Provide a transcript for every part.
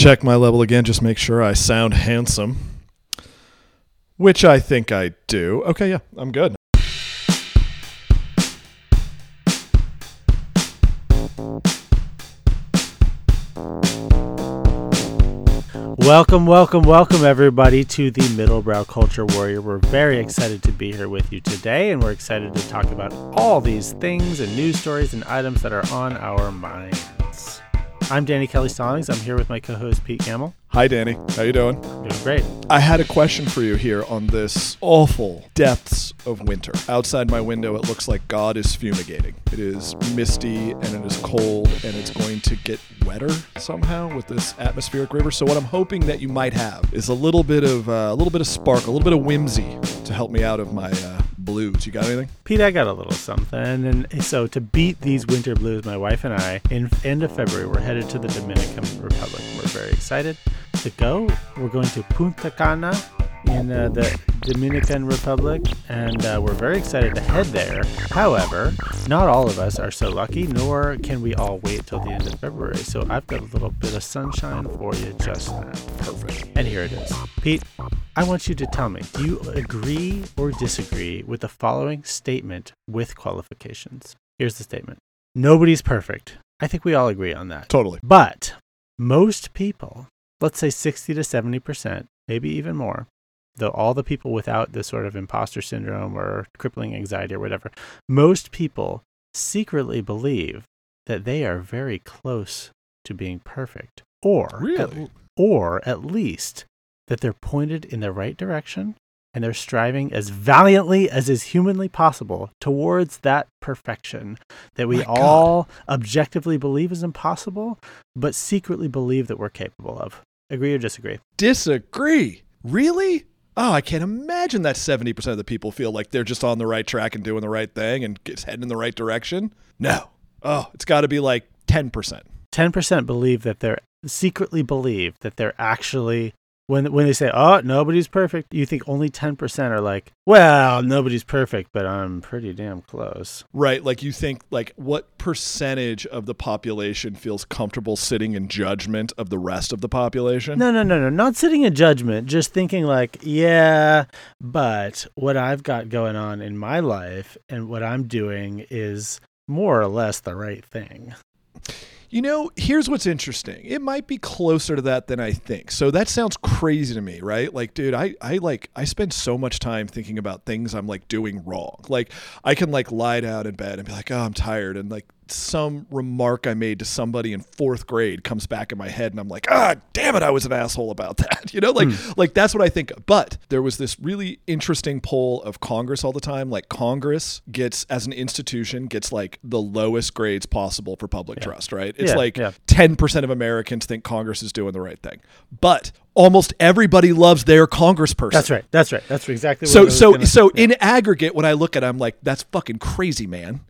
check my level again, just make sure I sound handsome. Which I think I do. Okay, yeah, I'm good. Welcome, welcome, welcome, everybody, to the Middlebrow Culture Warrior. We're very excited to be here with you today, and we're excited to talk about all these things and news stories and items that are on our minds. I'm Danny Kelly Stallings. I'm here with my co-host Pete Gamble. Hi, Danny. How you doing? Doing great. I had a question for you here on this awful depths of winter. Outside my window, it looks like God is fumigating. It is misty and it is cold, and it's going to get wetter somehow with this atmospheric river. So, what I'm hoping that you might have is a little bit of uh, a little bit of spark, a little bit of whimsy to help me out of my uh, blues. You got anything? Pete, I got a little something. And so to beat these winter blues, my wife and I, in end of February, we're headed to the Dominican Republic. We're very excited to go. We're going to Punta Cana in uh, the Dominican Republic, and uh, we're very excited to head there. However, not all of us are so lucky, nor can we all wait till the end of February. So I've got a little bit of sunshine for you just now. Perfect. And here it is. Pete, I want you to tell me do you agree or disagree with the following statement with qualifications? Here's the statement Nobody's perfect. I think we all agree on that. Totally. But most people, let's say 60 to 70%, maybe even more, though all the people without this sort of imposter syndrome or crippling anxiety or whatever, most people secretly believe that they are very close to being perfect. Or, Really? at, or at least that they're pointed in the right direction and they're striving as valiantly as is humanly possible towards that perfection that we My God. all objectively believe is impossible, but secretly believe that we're capable of. Agree or disagree? Disagree. Really? Oh, I can't imagine that 70% of the people feel like they're just on the right track and doing the right thing and it's heading in the right direction. No. Oh, it's got to be like 10%. 10% believe that they're secretly believe that they're actually when when they say, "Oh, nobody's perfect," you think only 10% are like, "Well, nobody's perfect, but I'm pretty damn close." Right. Like you think, like, what percentage of the population feels comfortable sitting in judgment of the rest of the population? No, no, no, no. Not sitting in judgment, just thinking like, yeah, but what I've got going on in my life and what I'm doing is more or less the right thing. You know, here's what's interesting. It might be closer to that than I think. So that sounds crazy to me, right? Like, dude, I, I like I spend so much time thinking about things I'm like doing wrong. Like I can like lie down in bed and be like, oh, I'm tired, and like some remark I made to somebody in fourth grade comes back in my head, and I'm like, ah, damn it, I was an asshole about that. You know, like like that's what I think. Of. But there was this really interesting poll of Congress all the time. Like Congress gets as an institution gets like the lowest grades possible for public trust, right? It's Yeah, like yeah. 10% of Americans think Congress is doing the right thing. But almost everybody loves their congressperson. That's right. That's right. That's exactly So so gonna- so yeah. in aggregate when I look at it I'm like that's fucking crazy, man.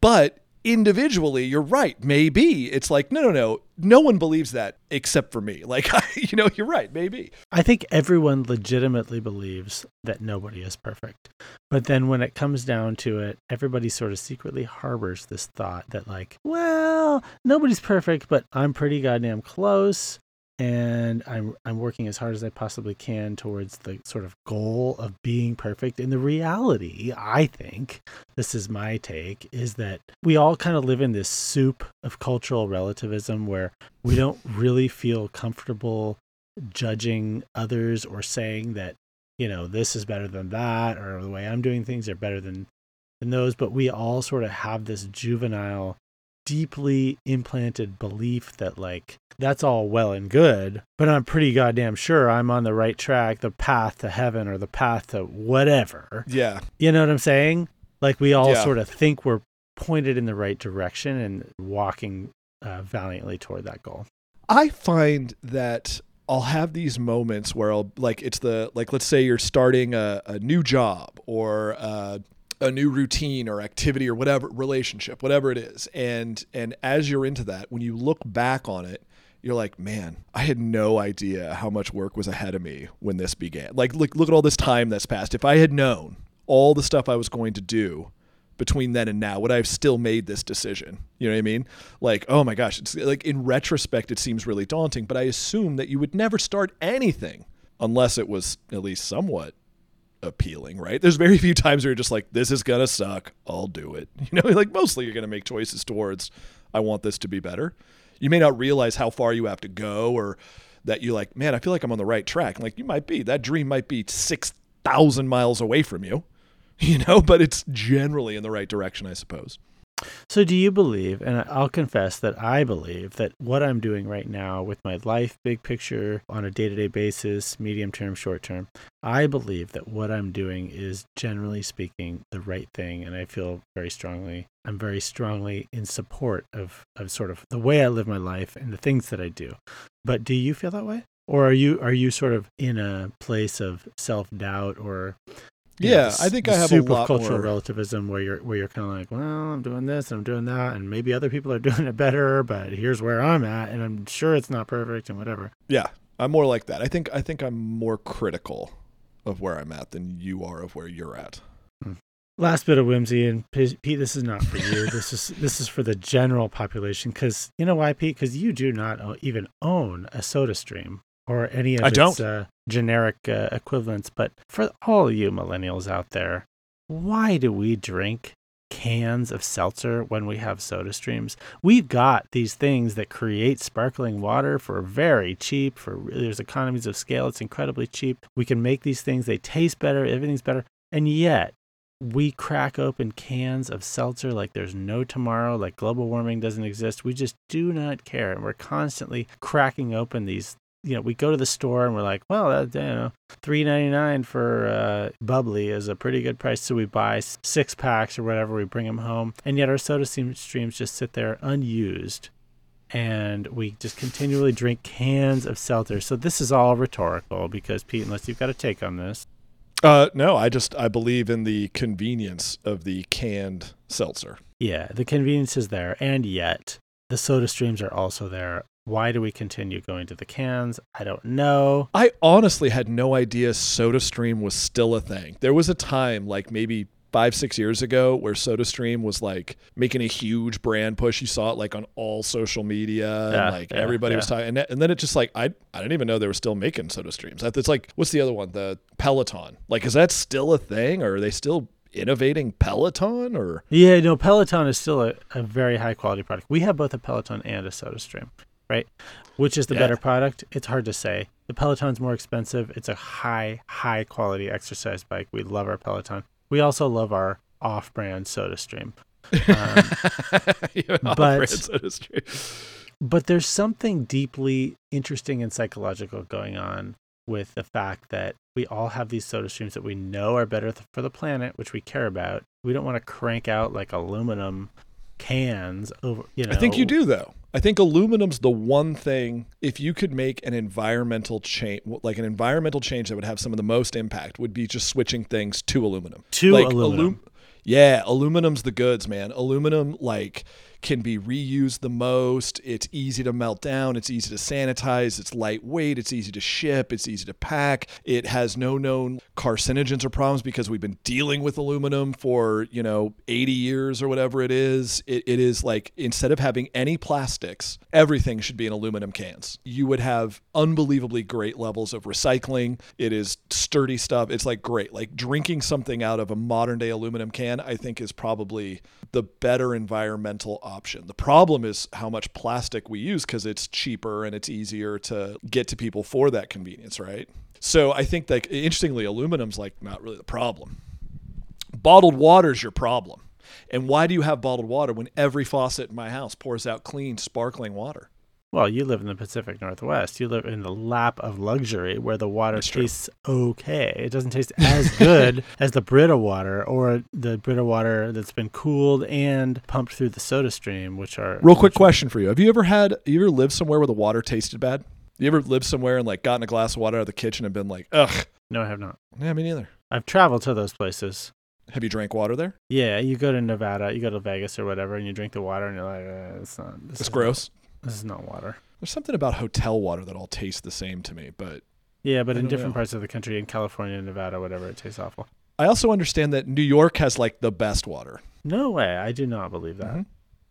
But individually, you're right. Maybe it's like no no no. No one believes that except for me. Like you know, you're right, maybe. I think everyone legitimately believes that nobody is perfect. But then when it comes down to it, everybody sort of secretly harbors this thought that, like, well, nobody's perfect, but I'm pretty goddamn close. And I'm I'm working as hard as I possibly can towards the sort of goal of being perfect. And the reality, I think, this is my take, is that we all kind of live in this soup of cultural relativism where we don't really feel comfortable judging others or saying that you know this is better than that or the way i'm doing things are better than than those but we all sort of have this juvenile deeply implanted belief that like that's all well and good but i'm pretty goddamn sure i'm on the right track the path to heaven or the path to whatever Yeah. you know what i'm saying like we all Yeah. sort of think we're pointed in the right direction and walking uh, valiantly toward that goal I find that I'll have these moments where I'll like it's the like let's say you're starting a, a new job or uh, a new routine or activity or whatever relationship whatever it is and and as you're into that when you look back on it you're like man I had no idea how much work was ahead of me when this began like look look at all this time that's passed if I had known all the stuff I was going to do between then and now? Would I have still made this decision? You know what I mean? Like, oh my gosh, it's like in retrospect, it seems really daunting, but I assume that you would never start anything unless it was at least somewhat appealing, right? There's very few times where you're just like, this is gonna suck. I'll do it. You know, like mostly you're gonna make choices towards, I want this to be better. You may not realize how far you have to go or that you're like, man, I feel like I'm on the right track. Like you might be. That dream might be six thousand miles away from you. You know, but it's generally in the right direction, I suppose. So, do you believe, and I'll confess that I believe that what I'm doing right now with my life, big picture, on a day to day basis, medium term, short term, I believe that what I'm doing is generally speaking the right thing. And I feel very strongly, I'm very strongly in support of, of sort of the way I live my life and the things that I do. But do you feel that way? Or are you are you sort of in a place of self doubt or yeah, know, I think I have super a lot cultural more... relativism where you're where you're kind of like, well, I'm doing this and I'm doing that, and maybe other people are doing it better, but here's where I'm at, and I'm sure it's not perfect and whatever. Yeah, I'm more like that. I think I think I'm more critical of where I'm at than you are of where you're at. Hmm. Last bit of whimsy, and Pete, this is not for you. this is this is for the general population, because you know why, Pete? Because you do not even own a Soda Stream or any of I its don't. Uh, generic uh, equivalents. But for all you millennials out there, why do we drink cans of seltzer when we have soda streams? We've got these things that create sparkling water for very cheap. For there's economies of scale. It's incredibly cheap. We can make these things. They taste better. Everything's better. And yet we crack open cans of seltzer like there's no tomorrow, like global warming doesn't exist. We just do not care. And we're constantly cracking open these you know, we go to the store and we're like, well, that, you know, three ninety nine for uh, bubbly is a pretty good price. So we buy six packs or whatever. We bring them home, and yet our soda streams just sit there unused, and we just continually drink cans of seltzer. So this is all rhetorical because Pete, unless you've got a take on this. Uh, no, I just I believe in the convenience of the canned seltzer. Yeah, the convenience is there, and yet the soda streams are also there why do we continue going to the cans? I don't know. I honestly had no idea SodaStream was still a thing. There was a time, like maybe five, six years ago, where SodaStream was like making a huge brand push. You saw it like on all social media, yeah, and like yeah, everybody yeah. was talking. And, and then it just like I I didn't even know they were still making SodaStreams. It's like what's the other one? The Peloton. Like, is that still a thing, or are they still innovating Peloton or yeah no Peloton is still a, a very high quality product we have both a Peloton and a SodaStream right? Which is the Yeah. better product? It's hard to say. The Peloton's more expensive. It's a high, high quality exercise bike. We love our Peloton. We also love our off brand soda stream. Um, But- Fred SodaStream. but there's something deeply interesting and psychological going on with the fact that we all have these soda streams that we know are better th- for the planet, which we care about. We don't want to crank out like aluminum cans over, you know. I think you do though. I think aluminum's the one thing. If you could make an environmental change, like an environmental change that would have some of the most impact, would be just switching things to aluminum. To like aluminum. alum- yeah, aluminum's the goods, man. Aluminum like can be reused the most. It's easy to melt down. It's easy to sanitize. It's lightweight. It's easy to ship. It's easy to pack. It has no known carcinogens or problems because we've been dealing with aluminum for, you know, 80 years or whatever it is. It, it is like instead of having any plastics, everything should be in aluminum cans. You would have unbelievably great levels of recycling. It is sturdy stuff. It's like great. Like drinking something out of a modern day aluminum can, I think is probably the better environmental option. The problem is how much plastic we use because it's cheaper and it's easier to get to people for that convenience, right? So I think that interestingly, aluminum's like not really the problem. Bottled water's your problem. And why do you have bottled water when every faucet in my house pours out clean, sparkling water? Well, you live in the Pacific Northwest. You live in the lap of luxury where the water That's true. tastes okay. It doesn't taste as good as the Brita water or the Brita water that's been cooled and pumped through the soda stream, which are Real quick question for you. Have you ever had you ever lived somewhere where the water tasted bad? You ever lived somewhere and like gotten a glass of water out of the kitchen and been like, ugh? No, I have not. Yeah, me neither. I've traveled to those places. Have you drank water there? Yeah, you go to Nevada, you go to Vegas or whatever, and you drink the water, and you're like, uh, it's not. This It's gross. Not, this is not water. There's something about hotel water that all tastes the same to me, but Yeah, but I in different know. parts of the country, in California, Nevada, whatever, it tastes awful. I also understand that New York has like the best water. No way. I do not believe that. Mhm.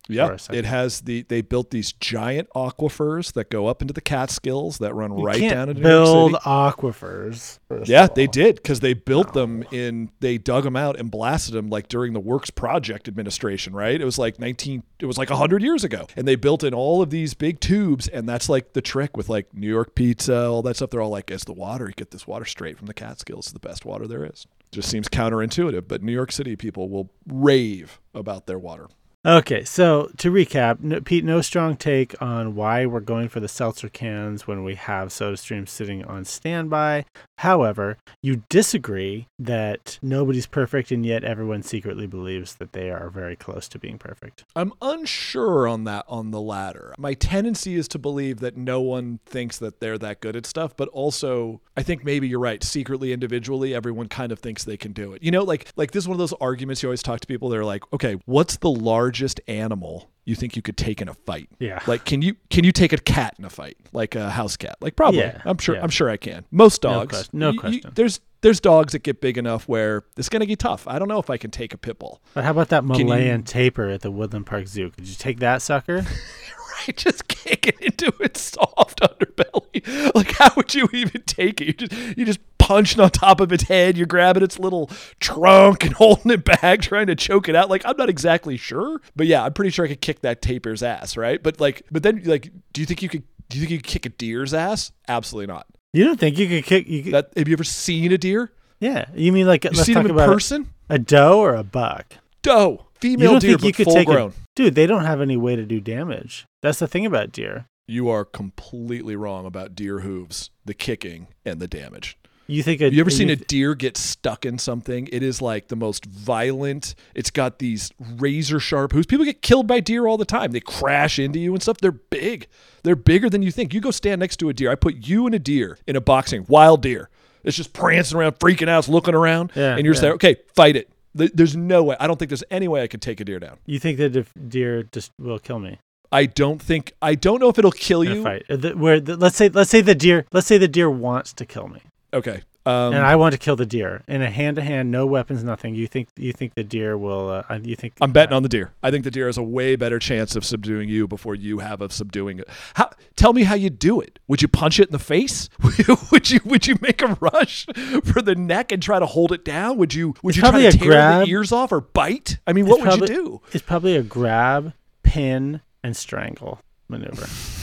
Yeah, it has the. They built these giant aquifers that go up into the Catskills that run You right down into build New York City. aquifers. Yeah, they did because they built them in. They dug them out and blasted them like during the Works Project administration. Right? It was like nineteen. It was like hundred years ago, and they built in all of these big tubes, and that's like the trick with like New York pizza, all that stuff. They're all like, "It's the water. You get this water straight from the Catskills. It's the best water there is." Just seems counterintuitive, but New York City people will rave about their water. Okay, so to recap, no, Pete, no strong take on why we're going for the seltzer cans when we have SodaStream sitting on standby. However, you disagree that nobody's perfect, and yet everyone secretly believes that they are very close to being perfect. I'm unsure on that on the latter. My tendency is to believe that no one thinks that they're that good at stuff, but also I think maybe you're right. Secretly, individually, everyone kind of thinks they can do it. You know, like like this is one of those arguments you always talk to people. They're like, okay, what's the largest animal you think you could take in a fight? Yeah. Like, can you can you take a cat in a fight, like a house cat? Like, probably. Yeah, I'm sure. yeah. I'm sure I can. Most No dogs. no you- you- question. there's there's dogs that get big enough where it's gonna get tough. I don't know if I can take a pit bull. But how about that you- Malayan tapir at the Woodland Park Zoo? Could you take that sucker? right? Just kick it into its soft underbelly. Like, how would you even take it? You just you just punched on top of its head. You're grabbing its little trunk and holding it back, trying to choke it out. Like, I'm not exactly sure, but yeah, I'm pretty sure I could kick that tapir's ass, right? But like, but then like, do you think you could? Do you think you could kick a deer's ass? Absolutely not. You don't think you could kick? You could, That have you ever seen a deer? yeah, you mean like You let's seen talk them in about a, person? a doe or a buck? Doe, You female don't deer, think you but could full take grown. a dude? They don't have any way to do damage. That's the thing about deer. You are completely wrong about deer hooves, the kicking, and the damage. You think? A, you ever seen a deer get stuck in something? It is like the most violent. It's got these razor sharp hooves. People get killed by deer all the time. They crash into you and stuff. They're big. They're bigger than you think. You go stand next to a deer. I put you and a deer in a boxing wild deer. It's just prancing around, freaking out, looking around, Yeah, and you're just yeah. there. Okay, fight it. There's no way. I don't think there's any way I could take a deer down. You think that if deer just will kill me I don't think. I don't know if it'll kill you. Uh, where the, let's say let's say the deer let's say the deer wants to kill me, Okay. Um, and I want to kill the deer in a hand to hand, no weapons, nothing. You think you think the deer will? Uh, you think I'm betting on the deer. I think the deer has a way better chance of subduing you before you have of subduing it. How? Tell me how you do it. Would you punch it in the face? would you? Would you make a rush for the neck and try to hold it down? Would you? Would you try to tear grab. the ears off or bite? I mean, It's what would you do? It's probably a grab, pin, and strangle maneuver.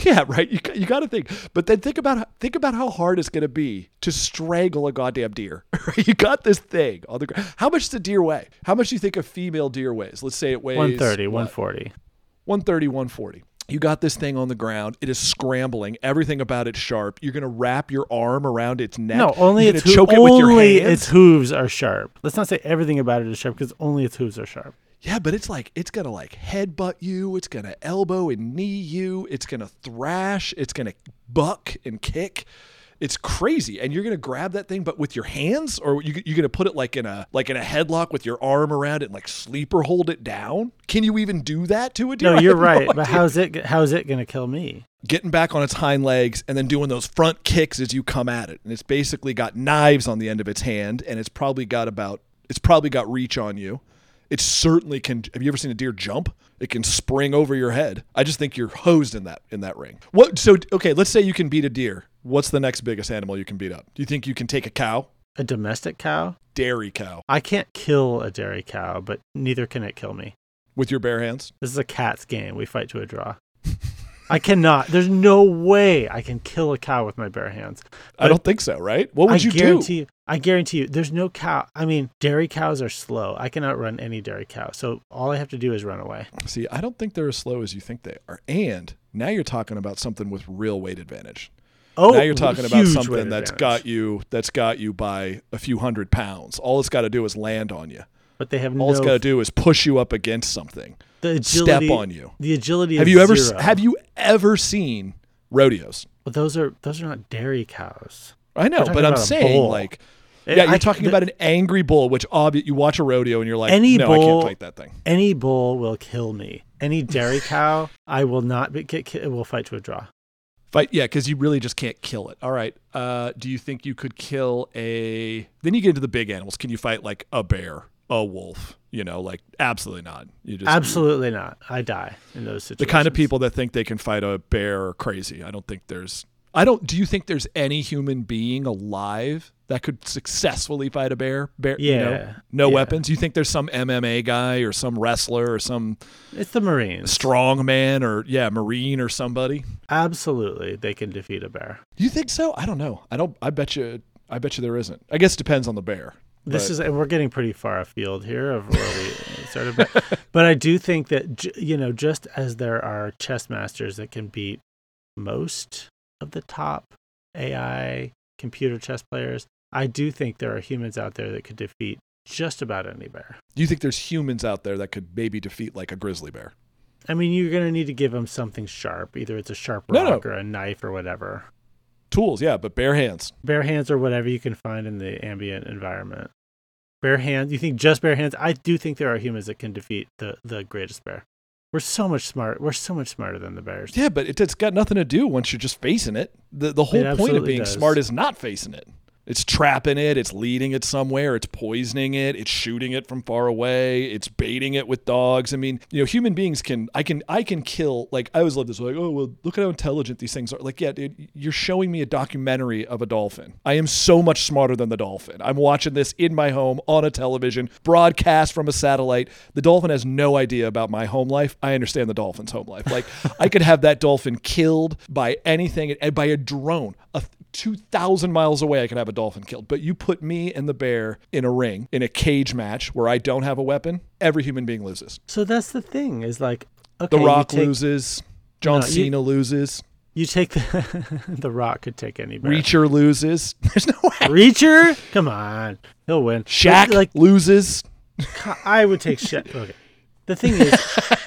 Yeah, right. You you got to think, but then think about how- think about how hard it's going to be to strangle a goddamn deer. You got this thing on the ground. How much does a deer weigh? How much do you think a female deer weighs? Let's say it weighs 130, what? 140. 130, 140. You got this thing on the ground. It is scrambling. Everything about it sharp. You're gonna wrap your arm around its neck. No, only You're its gonna it with your only its hooves are sharp. Let's not say everything about it is sharp because only its hooves are sharp. Yeah, but it's like it's gonna like headbutt you. It's gonna elbow and knee you. It's gonna thrash. It's gonna buck and kick. It's crazy, and you're gonna grab that thing, but with your hands, or you, you're gonna put it like in a like in a headlock with your arm around it, and like sleeper hold it down. Can you even do that to a deer? No, you're right. but how's it? How's it gonna kill me? getting back on its hind legs and then doing those front kicks as you come at it. And it's basically got knives on the end of its hand and it's probably got about it's probably got reach on you. It certainly can have you ever seen a deer jump? It can spring over your head. I just think you're hosed in that in that ring. What so okay, let's say you can beat a deer. What's the next biggest animal you can beat up? Do you think you can take a cow? A domestic cow? Dairy cow I can't kill a dairy cow, but neither can it kill me. with your bare hands? This is a cat's game. We fight to a draw. I cannot. There's no way I can kill a cow with my bare hands. I don't think so, right? What would I you do? you. I guarantee you. There's no cow. I mean, dairy cows are slow. I can outrun any dairy cow. So all I have to do is run away. See, I don't think they're as slow as you think they are. And now you're talking about something with real weight advantage. Oh, now you're talking about something that's advantage. got you that's got you by a few hundred pounds. All it's got to do is land on you. But they have All no. it's got to do is push you up against something, the agility, step on you. The agility. Have is you ever zero. have you ever seen rodeos? But those are those are not dairy cows. I know, but I'm saying bull. like yeah, you're I- talking the- about an angry bull, which obvi- you watch a rodeo and you're like, Any no, I bull- can't fight that thing. any bull will kill me. Any dairy cow, I will not be, get. ki- Will fight to a draw. Fight, yeah, because you really just can't kill it. All right. Uh, do you think you could kill a? Then you get into the big animals. Can you fight like a bear a wolf. You know, like absolutely not. You just Absolutely not. I die in those situations. the kind of people that think they can fight a bear are crazy. I don't think there's. I don't. Do you think there's any human being alive that could successfully fight a bear? Bear, you know, Yeah, no yeah. weapons. You think there's some MMA guy or some wrestler or some It's the Marines. strong man or yeah, marine or somebody? Absolutely, they can defeat a bear. You think so? I don't know. I don't. I bet you. I bet you there isn't. I guess it depends on the bear. This But- is, and we're getting pretty far afield here of where we started, but, but I do think that you know, just as there are chess masters that can beat most of the top AI computer chess players, I do think there are humans out there that could defeat just about any bear. Do you think there's humans out there that could maybe defeat like a grizzly bear? I mean, you're going to need to give them something sharp. Either it's a sharp No, rock no. or a knife or whatever. Tools, yeah, but bare hands. Bare hands or whatever you can find in the ambient environment. Bare hands. You think just bare hands? I do think there are humans that can defeat the the greatest bear. We're so much smart. We're so much smarter than the bears. Yeah, but it, it's got nothing to do once you're just facing it. The the whole point of being does. smart is not facing it. It's trapping it, it's leading it somewhere, it's poisoning it, it's shooting it from far away, it's baiting it with dogs. I mean, you know, human beings can I can I can kill like I always love this like, oh well look at how intelligent these things are. Like, yeah, dude, you're showing me a documentary of a dolphin. I am so much smarter than the dolphin. I'm watching this in my home on a television, broadcast from a satellite. The dolphin has no idea about my home life. I understand the dolphin's home life. Like I could have that dolphin killed by anything and by a drone. A 2,000 miles away, I could have a dolphin killed. But you put me and the bear in a ring, in a cage match where I don't have a weapon, every human being loses. So that's the thing. Is like okay, The Rock take, loses. John No, you- Cena loses. You take the the Rock could take any bear. Reacher loses. There's no way. Reacher, come on, he'll win. But, Shaq like loses. I would take Shaq. Okay, the thing is,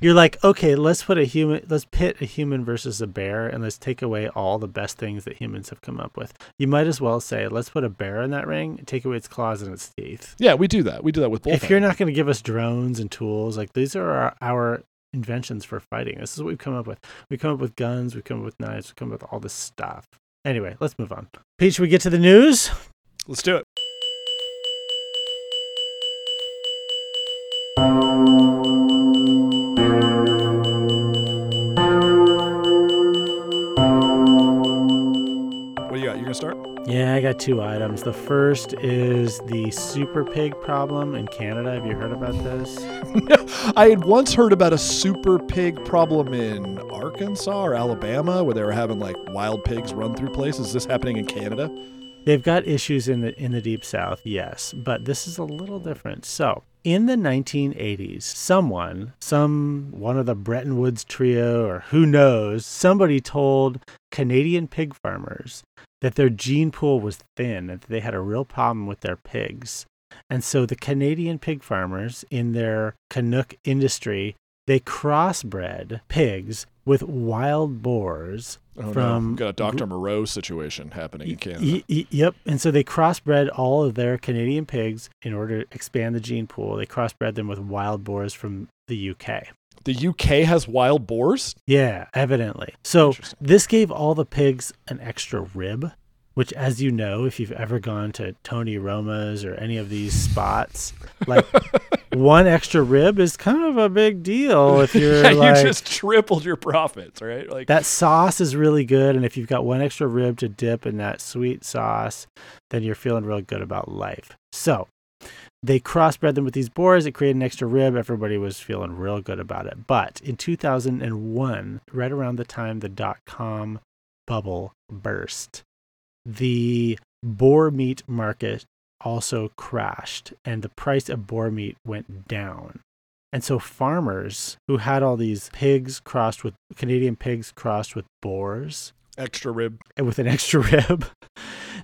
you're like, okay, let's put a human, let's pit a human versus a bear, and let's take away all the best things that humans have come up with. You might as well say, let's put a bear in that ring, take away its claws and its teeth. Yeah, we do that. We do that with bullfighting. If you're not going to give us drones and tools, like these are our, our inventions for fighting. This is what we've come up with. We come up with guns, we come up with knives, we come up with all this stuff. Anyway, let's move on. Pete, should we get to the news? Let's do it. Two items. The first is the super pig problem in Canada. Have you heard about this? I had once heard about a super pig problem in Arkansas or Alabama where they were having like wild pigs run through places. Is this happening in Canada? They've got issues in the in the deep south, yes, but this is a little different. So, in the 1980s, someone, some one of the Bretton Woods trio or who knows, somebody told Canadian pig farmers that their gene pool was thin and that they had a real problem with their pigs. And so the Canadian pig farmers in their Canuck industry, they crossbred pigs with wild boars Oh From no, got a Dr. Moreau situation happening in Canada. Y- y- yep. And so they crossbred all of their Canadian pigs in order to expand the gene pool. They crossbred them with wild boars from the UK. The UK has wild boars? Yeah, evidently. So this gave all the pigs an extra rib, which, as you know, if you've ever gone to Tony Roma's or any of these spots, like one extra rib is kind of a big deal if you're Yeah, like you just tripled your profits, right? Like that sauce is really good and if you've got one extra rib to dip in that sweet sauce then you're feeling real good about life so they crossbred them with these boars. It created an extra rib. Everybody was feeling real good about it. But in 2001 right around the time the dot-com bubble burst the boar meat market also crashed and the price of boar meat went down. And so farmers who had all these pigs crossed with Canadian pigs crossed with boars extra rib. and with an extra rib,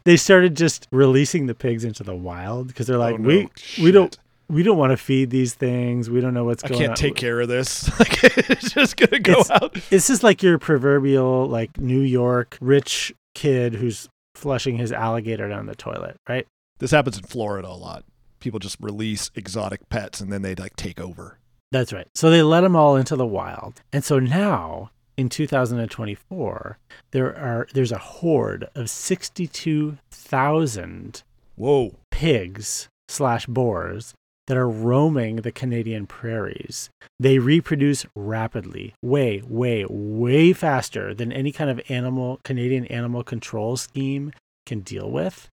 they started just releasing the pigs into the wild because they're like, Oh, no. we we don't we don't want to feed these things. We don't know what's I going can't on. take care of this. Like it's just gonna go It's- out. This is like your proverbial like New York rich kid who's flushing his alligator down the toilet, right? This happens in Florida a lot. People just release exotic pets and then they like take over. That's right. So they let them all into the wild. And so now in 2024, there are there's a horde of 62,000 Whoa. pigs slash boars that are roaming the Canadian prairies. They reproduce rapidly, way, way, way faster than any kind of animal Canadian animal control scheme can deal with.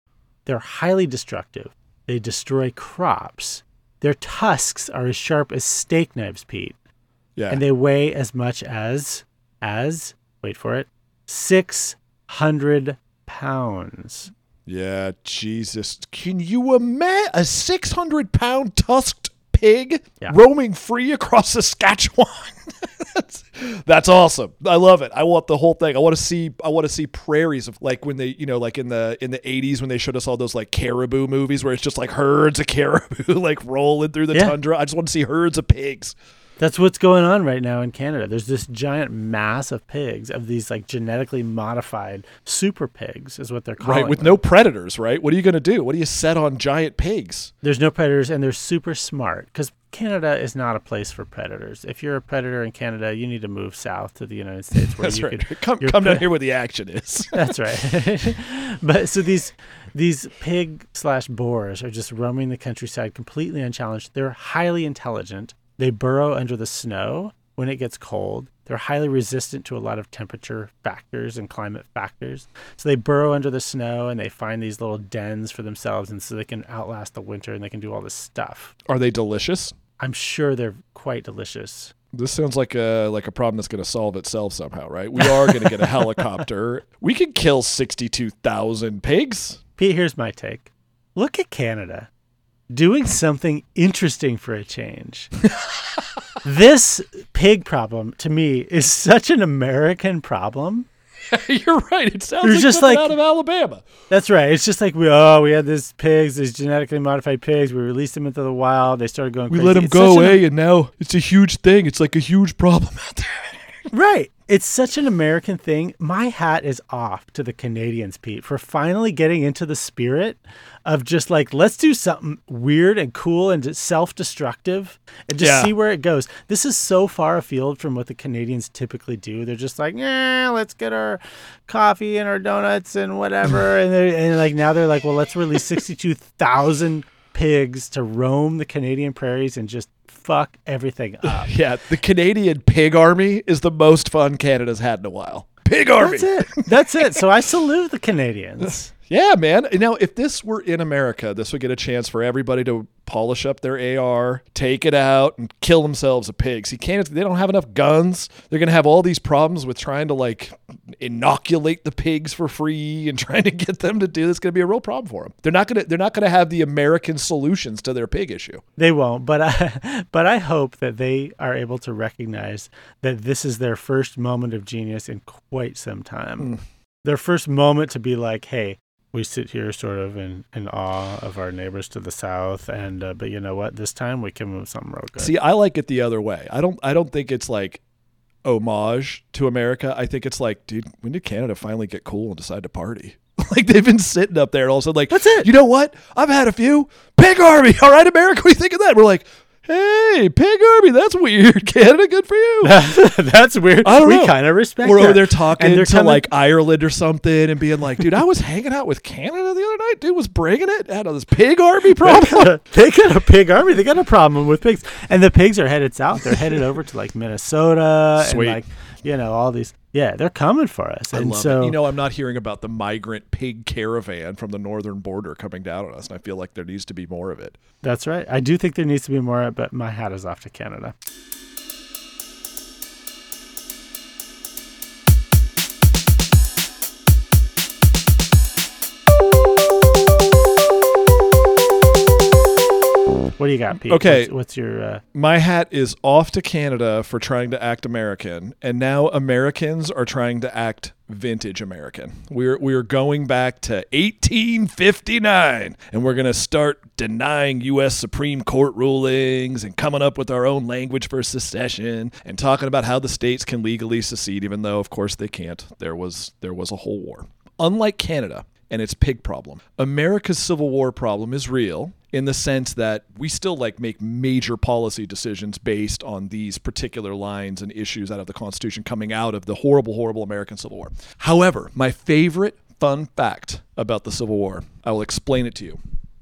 They're highly destructive. They destroy crops. Their tusks are as sharp as steak knives, Pete, Yeah. and they weigh as much as as wait for it, 600 pounds. yeah, Jesus. Can you imagine a 600 pound tusked pig Yeah. roaming free across Saskatchewan? that's, that's awesome. I love it. I want the whole thing. I want to see I want to see prairies of like when they, you know, like in the in the 80s when they showed us all those like caribou movies where it's just like herds of caribou like rolling through the Yeah. tundra. I just want to see herds of pigs. That's what's going on right now in Canada. There's this giant mass of pigs, of these like genetically modified super pigs, is what they're calling. Right, with them. no predators, right? What are you going to do? What do you set on giant pigs? There's no predators, and they're super smart because Canada is not a place for predators. If you're a predator in Canada, you need to move south to the United States where That's you right. could. come come down here where the action is. That's right. but so these these pig slash boars are just roaming the countryside completely unchallenged. They're highly intelligent. They burrow under the snow when it gets cold. They're highly resistant to a lot of temperature factors and climate factors. So they burrow under the snow and they find these little dens for themselves, and so they can outlast the winter and they can do all this stuff. Are they delicious? I'm sure they're quite delicious. This sounds like a like a problem that's going to solve itself somehow, right? We are going to get a helicopter. We could kill sixty-two thousand pigs. Pete, here's my take. Look at Canada doing something interesting for a change. this pig problem to me is such an American problem. You're right. It sounds like just like- out of Alabama. That's right. It's just like we oh we had these pigs, these genetically modified pigs. We released them into the wild. They started going. We crazy. let them It's go, such an- eh? And now it's a huge thing. It's like a huge problem out there. Right. It's such an American thing. My hat is off to the Canadians, Pete, for finally getting into the spirit of just like, let's do something weird and cool and self destructive and just Yeah. see where it goes. This is so far afield from what the Canadians typically do. They're just like, yeah, let's get our coffee and our donuts and whatever. and, and like now they're like, well, let's release 62,000 pigs to roam the Canadian prairies and just fuck everything up. Yeah, the Canadian pig army is the most fun Canada's had in a while. Pig army. That's it. That's it. So I salute the Canadians. Yeah, man. Now, if this were in America, this would get a chance for everybody to polish up their AR, take it out, and kill themselves a pig. See, Canada, they don't have enough guns. They're going to have all these problems with trying to like inoculate the pigs for free and trying to get them to do this. Is Going to be a real problem for them. They're not going to. They're not going to have the American solutions to their pig issue. They won't, but I, but I hope that they are able to recognize that this is their first moment of genius in quite some time. Hmm. Their first moment to be like, hey, we sit here sort of in, in awe of our neighbors to the south, and uh, but you know what? This time we can move something real good. See, I like it the other way. I don't. I don't think it's like homage to America. I think it's like, dude, when did Canada finally get cool and decide to party? like they've been sitting up there and all of a sudden, like, That's it. You know what? I've had a few. Pig Army. All right, America. What do you think of that? We're like, hey, Pig Army. That's weird. Canada, good for you. That's weird. I don't we kind of respect. We're over there talking And they're to like Ireland or something and being like, dude, I was hanging out with Canada the other night. Dude was bringing it. Had this Pig Army problem. they got a pig army. They got a problem with pigs, and the pigs are headed south. They're headed over to like Minnesota Sweet. and like you know all these. Yeah, they're coming for us. I and love so it. You know, I'm not hearing about the migrant pig caravan from the northern border coming down on us, and I feel like there needs to be more of it. that's right. I do think there needs to be more, but my hat is off to Canada. What do you got, Pete? Okay. What's, what's your uh, My hat is off to Canada for trying to act American, and now Americans are trying to act vintage American. We're we're going back to 1859, and we're gonna start denying U.S. Supreme Court rulings and coming up with our own language for secession and talking about how the states can legally secede, even though of course they can't. There was there was a whole war. Unlike Canada and its pig problem, America's Civil War problem is real in the sense that we still like make major policy decisions based on these particular lines and issues out of the Constitution coming out of the horrible, horrible American Civil War. However, my favorite fun fact about the Civil War, I will explain it to you.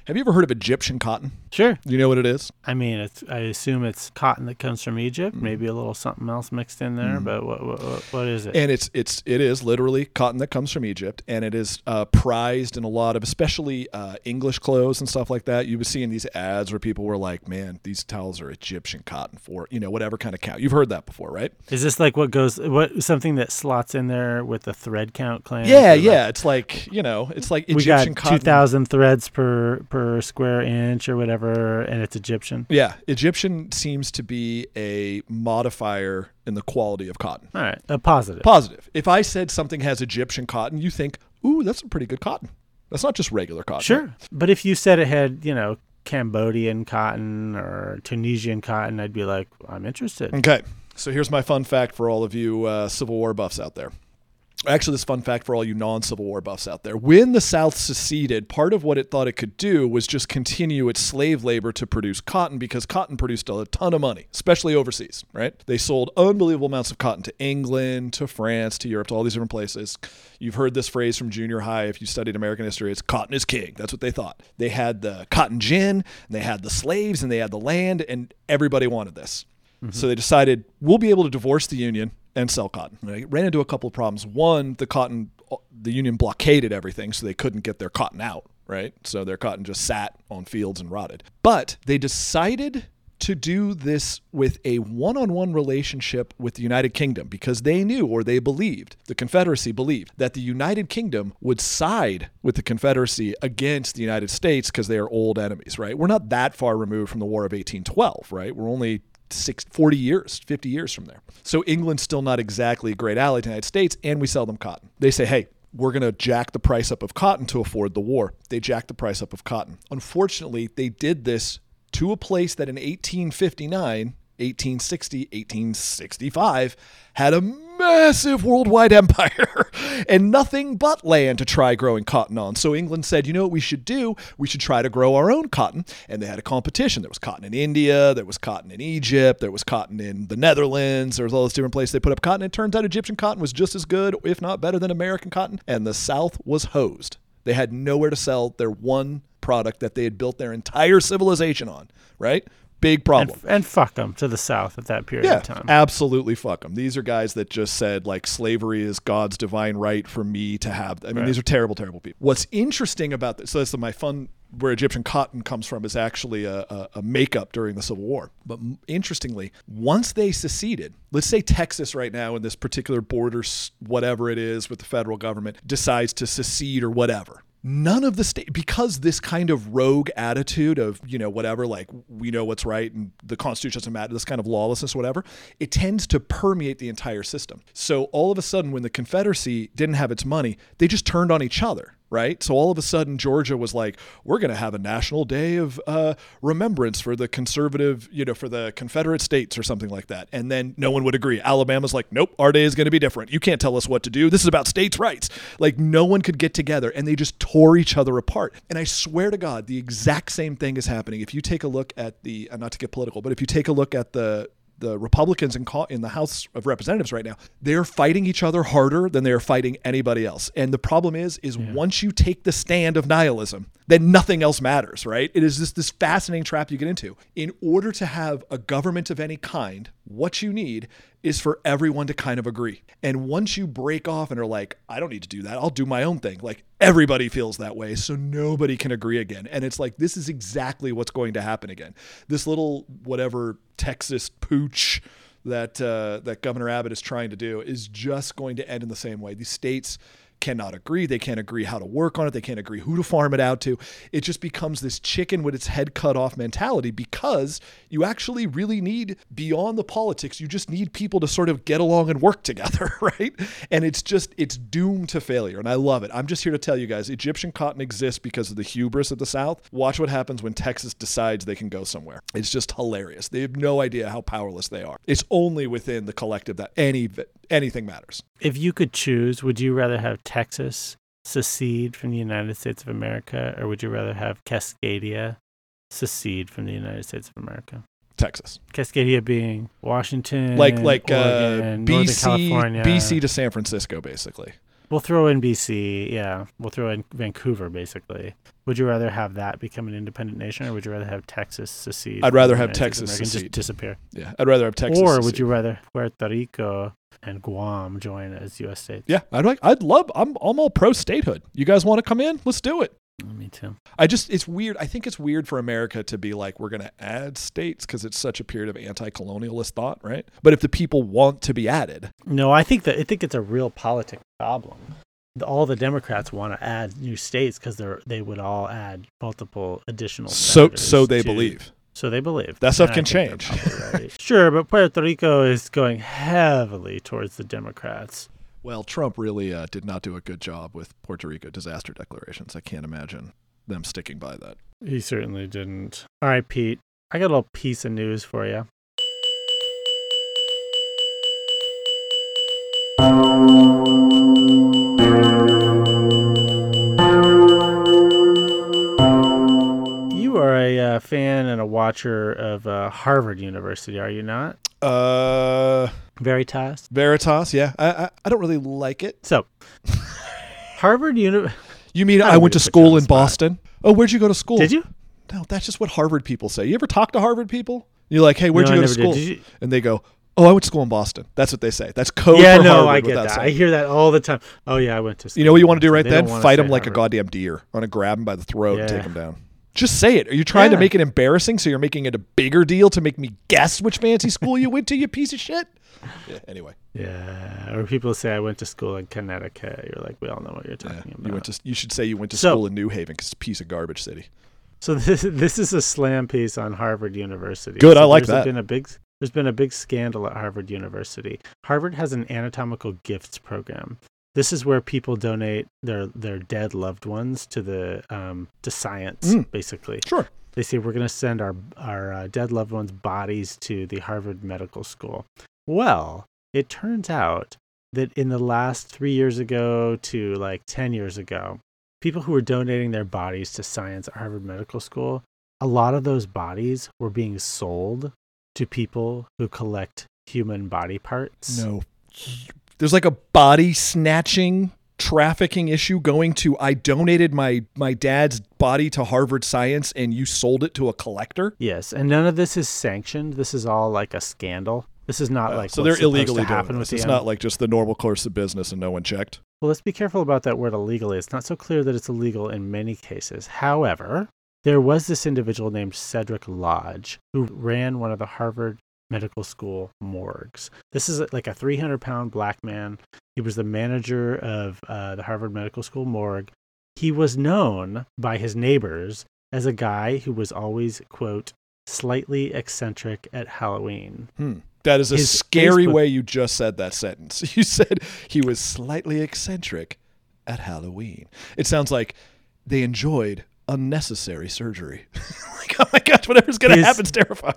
Have you ever heard of Egyptian cotton? Sure. You know what it is? I mean, it's. I assume it's cotton that comes from Egypt. Maybe a little something else mixed in there. Mm. But what, what what is it? and it's it's it is literally cotton that comes from Egypt, and it is uh, prized in a lot of, especially uh, English clothes and stuff like that. You would see in these ads where people were like, "Man, these towels are Egyptian cotton for you know whatever kind of count." You've heard that before, right? Is this like what goes? What something that slots in there with the thread count claim? Yeah, yeah. It's like you know, it's like We got cotton. two thousand threads per per square inch or whatever, and it's Egyptian. Yeah, Egyptian seems to be a modifier in the quality of cotton. All right, a positive. Positive. If I said something has Egyptian cotton, you think, "Ooh, that's a pretty good cotton." That's not just regular cotton. Sure, but if you said it had, you know, Cambodian cotton or Tunisian cotton, I'd be like, I'm interested. Okay. So here's my fun fact for all of you uh, Civil War buffs out there. Actually, this fun fact for all you non Civil War buffs out there. When the South seceded, part of what it thought it could do was just continue its slave labor to produce cotton because cotton produced a ton of money, especially overseas, right? They sold unbelievable amounts of cotton to England, to France, to Europe, to all these different places. You've heard this phrase from junior high if you studied American history. It's cotton is king. That's what they thought. They had the cotton gin, and they had the slaves, and they had the land, and everybody wanted this. Mm-hmm. So they decided we'll be able to divorce the union and sell cotton. They ran into a couple of problems. One, the cotton, the union blockaded everything, so they couldn't get their cotton out. Right, so their cotton just sat on fields and rotted. But they decided to do this with a one on one relationship with the United Kingdom because they knew or they believed, the Confederacy believed, that the United Kingdom would side with the Confederacy against the United States because they are old enemies, right? We're not that far removed from the War of 1812, right? We're only six, 40 years, 50 years from there. So England's still not exactly a great ally to the United States, and we sell them cotton. They say, hey, we're going to jack the price up of cotton to afford the war. They jacked the price up of cotton. Unfortunately, they did this to a place that in 1859, 1860, 1865 had a massive worldwide empire and nothing but land to try growing cotton on. So England said, you know what we should do? We should try to grow our own cotton. And they had a competition. There was cotton in India, there was cotton in Egypt, there was cotton in the Netherlands, there was all those different places they put up cotton. It turns out Egyptian cotton was just as good, if not better than American cotton, and the South was hosed. They had nowhere to sell their one product that they had built their entire civilization on, right? Big problem. And, and fuck them to the south at that period Yeah, of time. absolutely fuck them. These are guys that just said like slavery is God's divine right for me to have. I mean, Right. these are terrible, terrible people. What's interesting about this? So that's my fun. Where Egyptian cotton comes from is actually a, a, a makeup during the Civil War. But m- interestingly, once they seceded, let's say Texas right now in this particular border, whatever it is with the federal government, decides to secede or whatever none of the state because this kind of rogue attitude of you know whatever like we know what's right and the constitution doesn't matter this kind of lawlessness whatever it tends to permeate the entire system. So all of a sudden when the confederacy didn't have its money they just turned on each other right? So all of a sudden georgia was like we're going to have a national day of uh, remembrance for the conservative you know for the confederate states or something like that. And then no one would agree. Alabama's like nope our day is going to be different. You can't tell us what to do. This is about states rights. Like no one could get together and they just tore each other apart. And i swear to god the exact same thing is happening. If you take a look at the uh, not to get political but if you take a look at the the Republicans in, in the House of Representatives right now, they're fighting each other harder than they are fighting anybody else. And the problem is, is once you take the stand of nihilism, then nothing else matters, right? It is just this fascinating trap you get into. In order to have a government of any kind, what you need is for everyone to kind of agree. And once you break off and are like, I don't need to do that, I'll do my own thing. Like everybody feels that way, so nobody can agree again. And it's like this is exactly what's going to happen again. This little whatever Texas putsch that uh, that Governor Abbott is trying to do is just going to end in the same way. These states cannot agree. They can't agree how to work on it. They can't agree who to farm it out to. It just becomes this chicken with its head cut off mentality because you actually really need, beyond the politics, you just need people to sort of get along and work together, right? And it's just, it's doomed to failure. And I love it. I'm just here to tell you guys Egyptian cotton exists because of the hubris of the South. Watch what happens when Texas decides they can go somewhere. It's just hilarious. They have no idea how powerless they are. It's only within the collective that any anything matters. If you could choose, would you rather have Texas secede from the United States of America, or would you rather have Cascadia secede from the United States of America? Texas. Cascadia being Washington, like like uh, Oregon, Northern BC California. BC to San Francisco basically. We'll throw in BC. Yeah, we'll throw in Vancouver. Basically, would you rather have that become an independent nation, or would you rather have Texas secede? I'd rather the have Texas of America and secede. just disappear. Yeah, I'd rather have Texas. or would you rather Puerto Rico and Guam join as U.S. states? Yeah, I'd like. I'd love. I'm. I'm all pro statehood. You guys want to come in? Let's do it. Oh, me too. I just. It's weird. I think it's weird for America to be like we're going to add states because it's such a period of anti-colonialist thought, right? But if the people want to be added, No, I think that I think it's a realpolitik problem. All the Democrats want to add new states because they're they would all add multiple additional. so so they to- believe. So they believe That stuff And can change. right. sure, but Puerto Rico is going heavily towards the Democrats. Well, Trump really uh, did not do a good job with Puerto Rico disaster declarations. I can't imagine them sticking by that. He certainly didn't. All right, Pete. I got a little piece of news for you. A fan and a watcher of uh, Harvard University, are you not? Uh, Veritas. Veritas. Yeah, I I, I don't really like it. So, Harvard Uni. You mean I I, went to to put you on school in spot. Boston? Oh, where'd you go to school? Did you? No, that's just what Harvard people say. You ever talk to Harvard people? You're like, hey, where'd No, you go to never did. school? Did you- And they go, oh, I went to school in Boston. That's what they say. That's code yeah, for no, Harvard I get without that. I hear that all the time. Oh yeah, I went to. School You know what you want to do right They then? Fight say him like a goddamn deer. I want to grab him by the throat and take Yeah. him down. Just say it. Are you trying to make it embarrassing so you're making it a bigger deal to make me guess which fancy school you went to, you piece of shit? Yeah, anyway, Yeah, or people say I went to school in Connecticut. You're like, we all know what you're yeah, talking about. you went to. You should say you went to So- school in New Haven because it's a piece of garbage city. So this this is a slam piece on Harvard University. Good, So I like that. Been a big there's been a big scandal at Harvard University. Harvard has an anatomical gifts program. This is where people donate their their dead loved ones to the um, to science, Mm. basically. Sure. They say we're going to send our our uh, dead loved ones' bodies to the Harvard Medical School. Well, it turns out that in the last three years ago to like ten years ago, people who were donating their bodies to science at Harvard Medical School, a lot of those bodies were being sold to people who collect human body parts. No, there's like a body snatching trafficking issue going to I donated my my dad's body to Harvard Science and you sold it to a collector. Yes, and none of this is sanctioned. This is all like a scandal. This is not like so they're illegally to happen doing this. It's not like just the normal course of business and no one checked. Well, let's be careful about that word illegally. It's not so clear that it's illegal in many cases. However, there was this individual named Cedric Lodge who ran one of the Harvard Medical School morgues. This is like a 300 pound black man. He was the manager of uh, the Harvard Medical School morgue. He was known by his neighbors as a guy who was always, quote, slightly eccentric at Halloween. Hmm. That is a His scary Facebook- way you just said that sentence. You said he was slightly eccentric at Halloween. It sounds like they enjoyed unnecessary surgery. like, oh my gosh, whatever's going to happen is terrifying.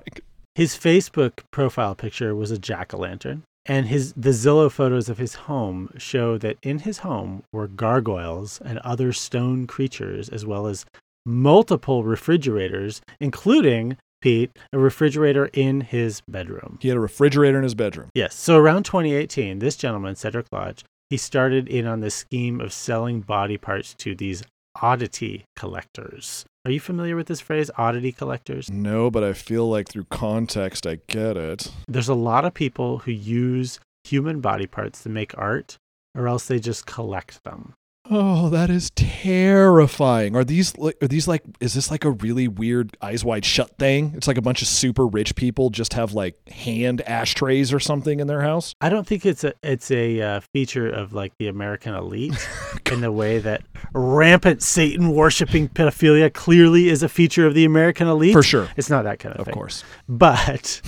His Facebook profile picture was a jack o' lantern, and his the Zillow photos of his home show that in his home were gargoyles and other stone creatures, as well as multiple refrigerators, including Pete, a refrigerator in his bedroom. He had a refrigerator in his bedroom. Yes. So around 2018, this gentleman, Cedric Lodge, he started in on the scheme of selling body parts to these oddity collectors. Are you familiar with this phrase, oddity collectors? No, but I feel like through context, I get it. there's a lot of people who use human body parts to make art or else they just collect them Oh, that is terrifying. Are these like are these like is this like a really weird eyes wide shut thing? It's like a bunch of super rich people just have like hand ashtrays or something in their house. i don't think it's a it's a uh, feature of like the american elite in the way that rampant satan worshiping pedophilia clearly is a feature of the american elite For sure. it's not that kind of, Of thing Of course. but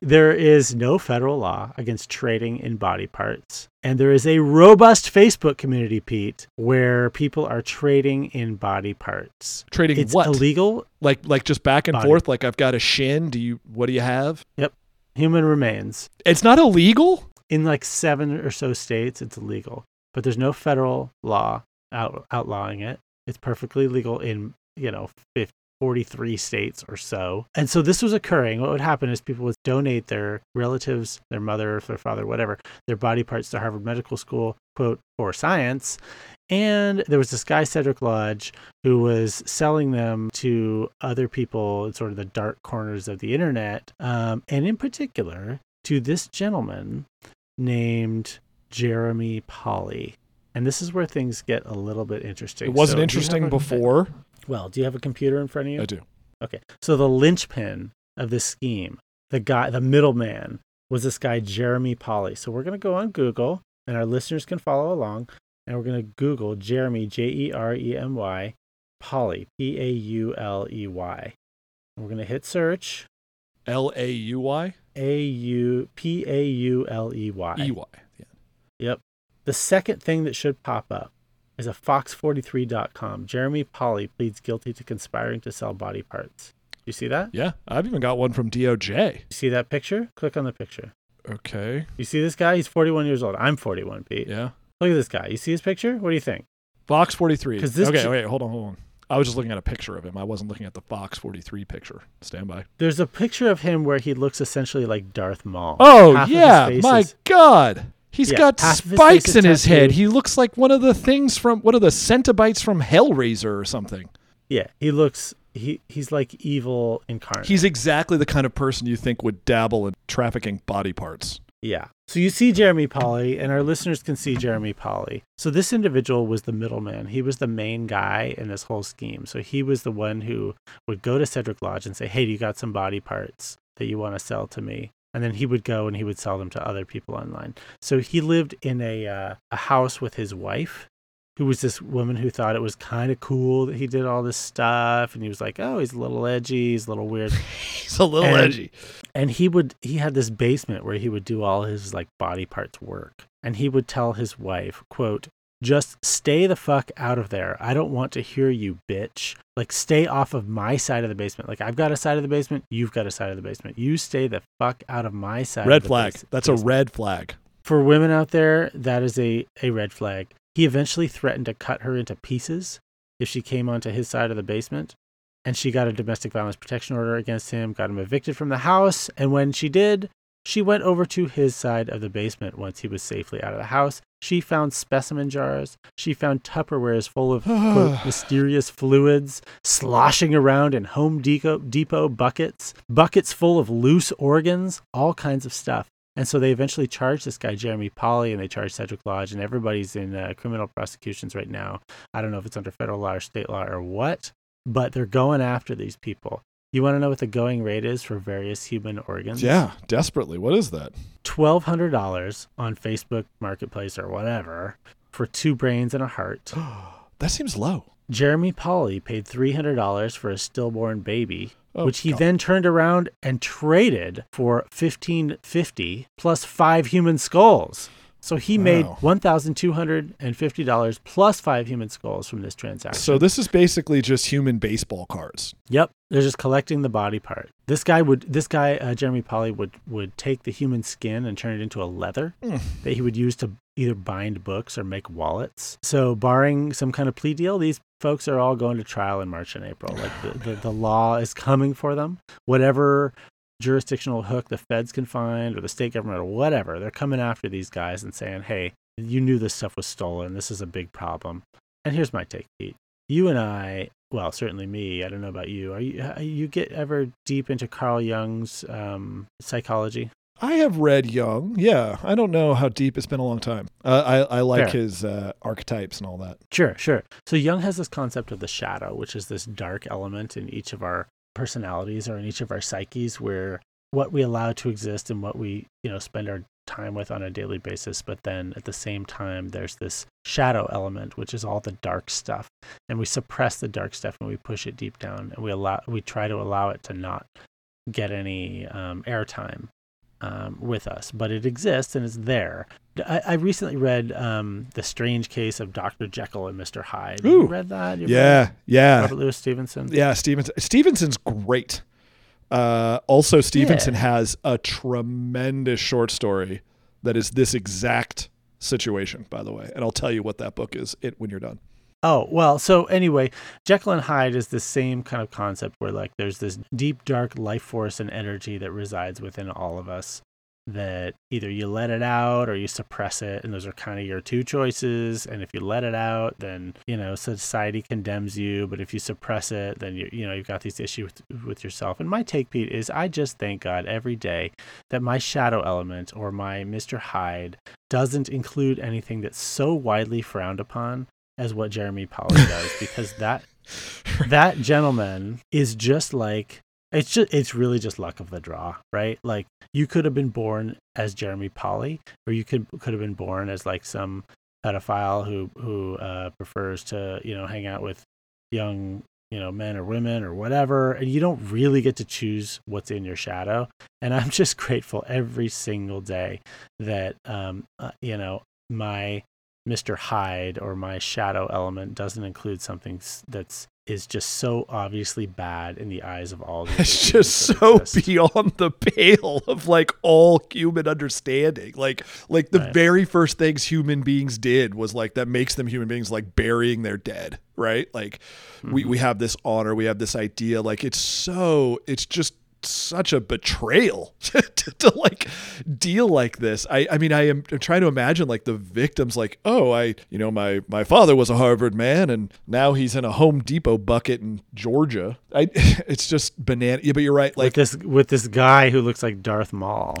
there is no federal law against trading in body parts. And there is a robust Facebook community, Pete, where people are trading in body parts. Trading It's what? illegal Like like just back and Body. forth. Like I've got a shin. Do you what do you have? Yep. Human remains. It's not illegal. In like seven or so states, it's illegal, but there's no federal law out, outlawing it. It's perfectly legal in, you know, 50, 43 states or so. And so this was occurring. What would happen is people would donate their relatives, their mother, their father, whatever, their body parts to Harvard Medical School, quote, for science. And there was this guy, Cedric Lodge, who was selling them to other people in sort of the dark corners of the internet. Um, and in particular, to this gentleman named Jeremy Pauley. And this is where things get a little bit interesting. It wasn't So, interesting before. Well, do you have a computer in front of you? I do. Okay. So the linchpin of this scheme, the guy, the middleman, was this guy, Jeremy Pauley. So we're going to go on Google and our listeners can follow along. And we're going to Google Jeremy, J E R E M Y, Pauley, P A U L E Y. We're going to hit search, L A U Y A U P A U L E Y. E Y. Yeah. Yep. The second thing that should pop up is a fox43.com. Jeremy Pauley pleads guilty to conspiring to sell body parts. You see that? Yeah. I've even got one from DOJ. You see that picture? Click on the picture. Okay. You see this guy? He's 41 years old. I'm 41, Pete. Yeah. Look at this guy. You see his picture? What do you think? Fox 43. this okay, j- wait, hold on, hold on. I was just looking at a picture of him. I wasn't looking at the Fox 43 picture. Stand by. There's a picture of him where he looks essentially like Darth Maul. Oh, Half yeah. My God. He's Yeah, got of his spikes in his head. He looks like one of the things from one of the cenobites from Hellraiser or something. Yeah, he looks he he's like evil incarnate. He's exactly the kind of person you think would dabble in trafficking body parts. Yeah. So you see Jeremy Pauley, and our listeners can see Jeremy Pauley. So this individual was the middleman. He was the main guy in this whole scheme. So he was the one who would go to Cedric Lodge and say, Hey, do you got some body parts that you want to sell to me? And then he would go and he would sell them to other people online. So he lived in a uh, a house with his wife, who was this woman who thought it was kind of cool that he did all this stuff. And he was like, Oh, he's a little edgy, he's a little weird He's a little And- edgy. and he would he had this basement where he would do all his like body parts work and he would tell his wife quote just stay the fuck out of there. I don't want to hear you bitch. Like stay off of my side of the basement. Like i've got a side of the basement. You've got a side of the basement. You stay the fuck out of my side of Red flag. base- That's a red flag. for women out there that is a, a red flag. He eventually threatened to cut her into pieces if she came onto his side of the basement and she got a domestic violence protection order against him got him evicted from the house and when she did she went over to his side of the basement once he was safely out of the house she found specimen jars she found tupperwares full of quote, mysterious fluids sloshing around in home depot, depot buckets buckets full of loose organs all kinds of stuff and so they eventually charged this guy, Jeremy Pauley, and they charged Cedric Lodge, and everybody's in uh, criminal prosecutions right now. I don't know if it's under federal law or state law or what, but they're going after these people. You want to know what the going rate is for various human organs? Yeah, desperately. What is that? $1,200 on Facebook Marketplace or whatever for two brains and a heart. That seems low. Jeremy Pauley paid $300 for a stillborn baby, Oh, which he God. then turned around and traded for 1550 plus five human skulls. So he made $1,250 plus five human skulls from this transaction. So this is basically just human baseball cards. Yep, they're just collecting the body part. This guy would, this guy uh, Jeremy Pauley would would take the human skin and turn it into a leather Mm. that he would use to either bind books or make wallets. So, barring some kind of plea deal, these folks are all going to trial in March and April. Like the, the, the law is coming for them. Whatever jurisdictional hook the feds can find or the state government or whatever, they're coming after these guys and saying, "Hey, you knew this stuff was stolen. This is a big problem." And here's my take, Pete. You and I, well, certainly me. I don't know about you. Are you uh, you get ever deep into Carl Jung's um, psychology? I have read Jung. Yeah, I don't know how deep. It's been a long time. Uh, I I like Fair. his uh, archetypes and all that. Sure, sure. So Jung has this concept of the shadow, which is this dark element in each of our personalities or in each of our psyches where what we allow to exist and what we, you know, spend our time with on a daily basis, but then at the same time there's this shadow element which is all the dark stuff. And we suppress the dark stuff and we push it deep down and we allow we try to allow it to not get any um, airtime um, with us, but it exists and it's there. I, I recently read um, the strange case of Dr. Jekyll and Mr. Hyde. Have You read that? You Yeah, read yeah, Robert Louis Stevenson. yeah. Stevenson. Stevenson's great. Uh, also, Stevenson Yeah. has a tremendous short story that is this exact situation, by the way. And I'll tell you what that book is it when you're done. Oh, well, so anyway, Jekyll and Hyde is the same kind of concept where like there's this deep dark life force and energy that resides within all of us that either you let it out or you suppress it and those are kind of your two choices and if you let it out then you know society condemns you but if you suppress it then you you know you've got these issues with, with yourself. And my take pete is i just thank god every day that my shadow element or my mr hyde doesn't include anything that's so widely frowned upon as what jeremy Pauley does because that that gentleman is just like it's just it's really just luck of the draw, right? Like you could have been born as Jeremy Pauley, or you could could have been born as like some pedophile who who uh, prefers to you know hang out with young you know men or women or whatever, and you don't really get to choose what's in your shadow. And I'm just grateful every single day that um uh, you know my Mr. Hyde or my shadow element doesn't include something that's is just so obviously bad in the eyes of all. It's just so exist. beyond the pale of like all human understanding. Like like the right. very first things human beings did was like that makes them human beings like burying their dead, right? Like mm-hmm. we we have this honor, we have this idea like it's so it's just such a betrayal to, to, like deal like this. I, I mean, I am trying to imagine like the victims, like, oh, I, you know, my my father was a Harvard man, and now he's in a Home Depot bucket in Georgia. I, it's just banana. Yeah, but you're right. Like with this with this guy who looks like Darth Maul.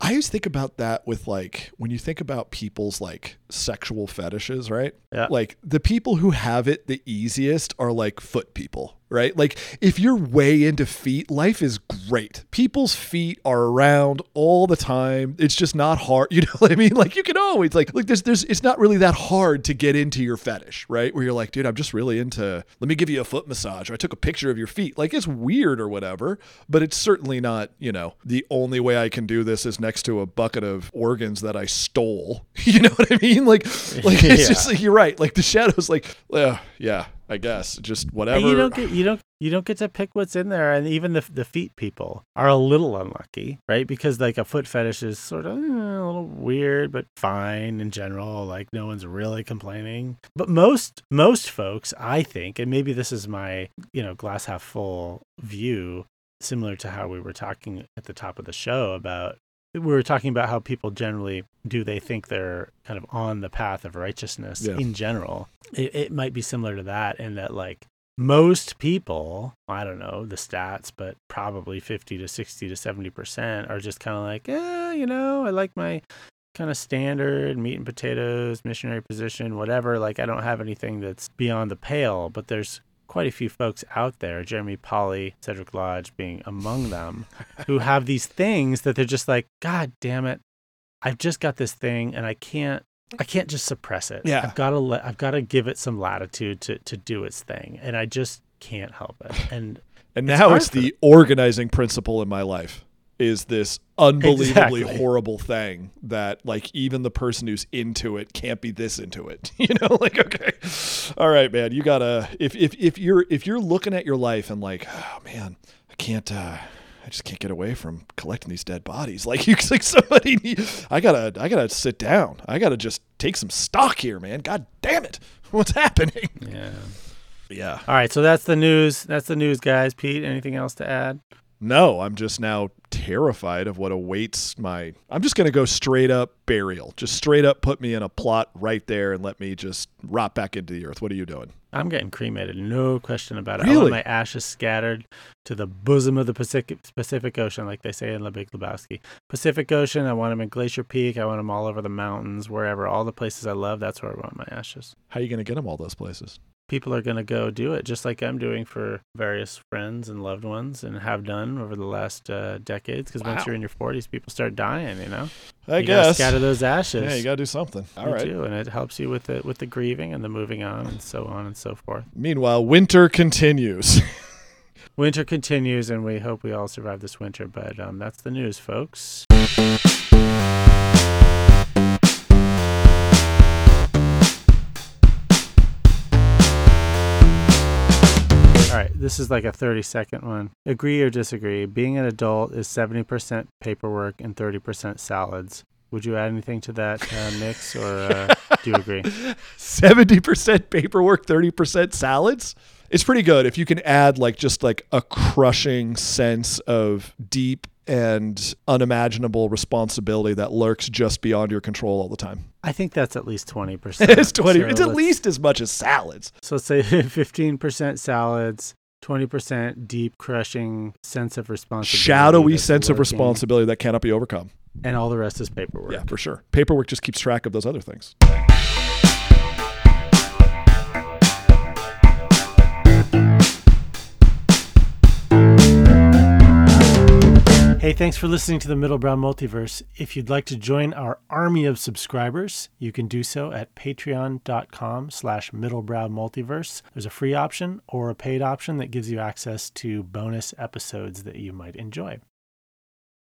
I always think about that with like when you think about people's like sexual fetishes, right? Yeah. Like the people who have it the easiest are like foot people, right? Like if you're way into feet, life is great. People's feet are around all the time. It's just not hard. You know what I mean? Like you can always like like there's there's it's not really that hard to get into your fetish, right? Where you're like, dude, I'm just really into let me give you a foot massage or I took a picture of your feet. Like it's weird or whatever, but it's certainly not, you know, the only way I can do this is next to a bucket of organs that I stole. You know what I mean? Like like it's yeah. just like you're right. Like the shadows like uh, yeah, I guess just whatever. And you don't get you don't you don't get to pick what's in there, and even the the feet people are a little unlucky, right? Because like a foot fetish is sort of eh, a little weird, but fine in general. Like no one's really complaining. But most most folks, I think, and maybe this is my you know glass half full view, similar to how we were talking at the top of the show about we were talking about how people generally do they think they're kind of on the path of righteousness yeah. in general it, it might be similar to that in that like most people i don't know the stats but probably 50 to 60 to 70 percent are just kind of like eh, you know i like my kind of standard meat and potatoes missionary position whatever like i don't have anything that's beyond the pale but there's quite a few folks out there, Jeremy Pauley, Cedric Lodge being among them, who have these things that they're just like, God damn it, I've just got this thing and I can't I can't just suppress it. Yeah. I've got to let I've got to give it some latitude to to do its thing. And I just can't help it. And And now it's, it's the organizing principle in my life is this unbelievably exactly. horrible thing that like even the person who's into it can't be this into it you know like okay all right man you gotta if if, if you're if you're looking at your life and like oh man i can't uh I just can't get away from collecting these dead bodies. Like you, like somebody, need, I gotta, I gotta sit down. I gotta just take some stock here, man. God damn it, what's happening? Yeah, yeah. All right, so that's the news. That's the news, guys. Pete, anything else to add? No, I'm just now terrified of what awaits my. I'm just going to go straight up burial. Just straight up put me in a plot right there and let me just rot back into the earth. What are you doing? I'm getting cremated, no question about it. Really? I want my ashes scattered to the bosom of the Pacific, Pacific Ocean, like they say in The Big Lebowski. Pacific Ocean, I want them in Glacier Peak. I want them all over the mountains, wherever, all the places I love. That's where I want my ashes. How are you going to get them all those places? People are going to go do it just like I'm doing for various friends and loved ones and have done over the last uh, decades. Because wow. once you're in your 40s, people start dying, you know? I you guess. Scatter those ashes. Yeah, you got to do something. All you right. Do, and it helps you with the, with the grieving and the moving on and so on and so forth. Meanwhile, winter continues. winter continues, and we hope we all survive this winter. But um, that's the news, folks. This is like a 30 second one. Agree or disagree? Being an adult is 70% paperwork and 30% salads. Would you add anything to that uh, mix or? Uh... do you agree. 70% paperwork, 30% salads. It's pretty good if you can add like just like a crushing sense of deep and unimaginable responsibility that lurks just beyond your control all the time. I think that's at least 20%. it's 20. So it's at least as much as salads. So let's say 15% salads, 20% deep crushing sense of responsibility. Shadowy sense of responsibility that cannot be overcome. And all the rest is paperwork. Yeah, for sure. Paperwork just keeps track of those other things. Hey, thanks for listening to the Middle Middlebrow Multiverse. If you'd like to join our army of subscribers, you can do so at patreon.com slash middlebrow multiverse. There's a free option or a paid option that gives you access to bonus episodes that you might enjoy.